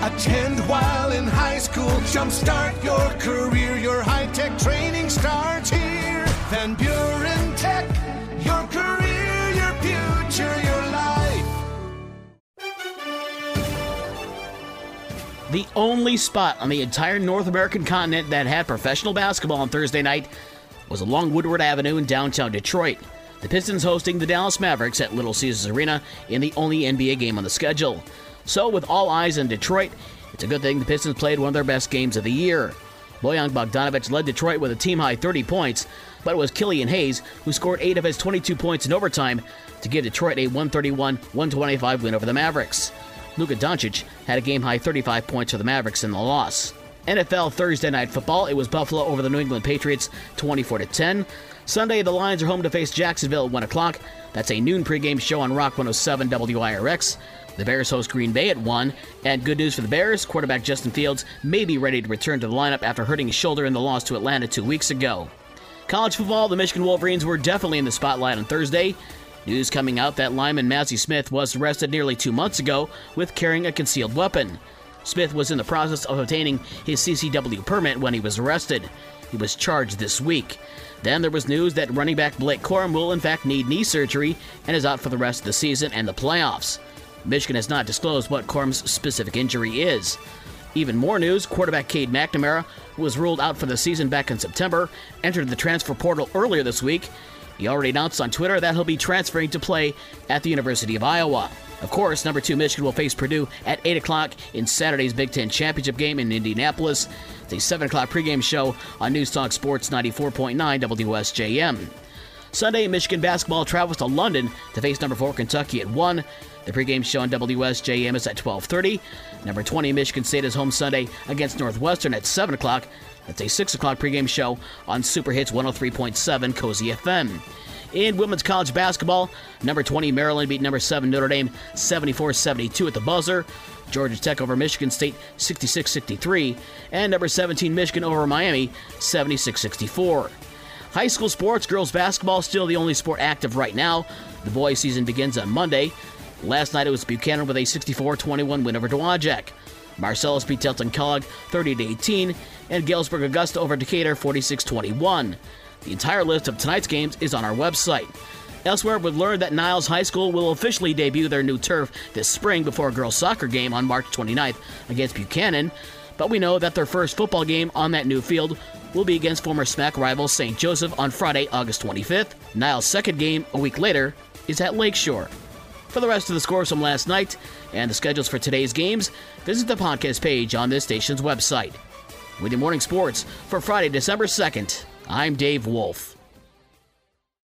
Attend while in high school. Jumpstart your career. Your high tech training starts here. Van Buren Tech. Your career, your future, your life. The only spot on the entire North American continent that had professional basketball on Thursday night was along Woodward Avenue in downtown Detroit. The Pistons hosting the Dallas Mavericks at Little Caesars Arena in the only NBA game on the schedule. So, with all eyes on Detroit, it's a good thing the Pistons played one of their best games of the year. Bojan Bogdanovic led Detroit with a team high 30 points, but it was Killian Hayes who scored 8 of his 22 points in overtime to give Detroit a 131 125 win over the Mavericks. Luka Doncic had a game high 35 points for the Mavericks in the loss. NFL Thursday night football, it was Buffalo over the New England Patriots 24 10. Sunday, the Lions are home to face Jacksonville at 1 o'clock. That's a noon pregame show on Rock 107 WIRX. The Bears host Green Bay at 1. And good news for the Bears quarterback Justin Fields may be ready to return to the lineup after hurting his shoulder in the loss to Atlanta two weeks ago. College football, the Michigan Wolverines were definitely in the spotlight on Thursday. News coming out that lineman Mazi Smith was arrested nearly two months ago with carrying a concealed weapon. Smith was in the process of obtaining his CCW permit when he was arrested. He was charged this week. Then there was news that running back Blake Corum will in fact need knee surgery and is out for the rest of the season and the playoffs. Michigan has not disclosed what Corum's specific injury is. Even more news quarterback Cade McNamara, who was ruled out for the season back in September, entered the transfer portal earlier this week. He already announced on Twitter that he'll be transferring to play at the University of Iowa. Of course, number two Michigan will face Purdue at 8 o'clock in Saturday's Big Ten Championship game in Indianapolis. A 7 o'clock pregame show on News Talk Sports 94.9 WSJM. Sunday, Michigan basketball travels to London to face number 4 Kentucky at 1. The pregame show on WSJM is at 12:30. Number 20 Michigan State is home Sunday against Northwestern at 7 o'clock. That's a 6 o'clock pregame show on Super Hits 103.7 Cosy FM. In women's college basketball, number 20 Maryland beat number 7 Notre Dame 74-72 at the buzzer. Georgia Tech over Michigan State 66-63, and number 17 Michigan over Miami 76-64. High school sports, girls basketball still the only sport active right now. The boys season begins on Monday. Last night it was Buchanan with a 64-21 win over Dowagiac. Marcellus beat Delton Kellogg 30-18, and Galesburg Augusta over Decatur 46-21. The entire list of tonight's games is on our website. Elsewhere, we've learned that Niles High School will officially debut their new turf this spring before a girls' soccer game on March 29th against Buchanan. But we know that their first football game on that new field will be against former SMAC rival St. Joseph on Friday, August 25th. Niles' second game, a week later, is at Lakeshore. For the rest of the scores from last night and the schedules for today's games, visit the podcast page on this station's website. With your morning sports for Friday, December 2nd, I'm Dave Wolf.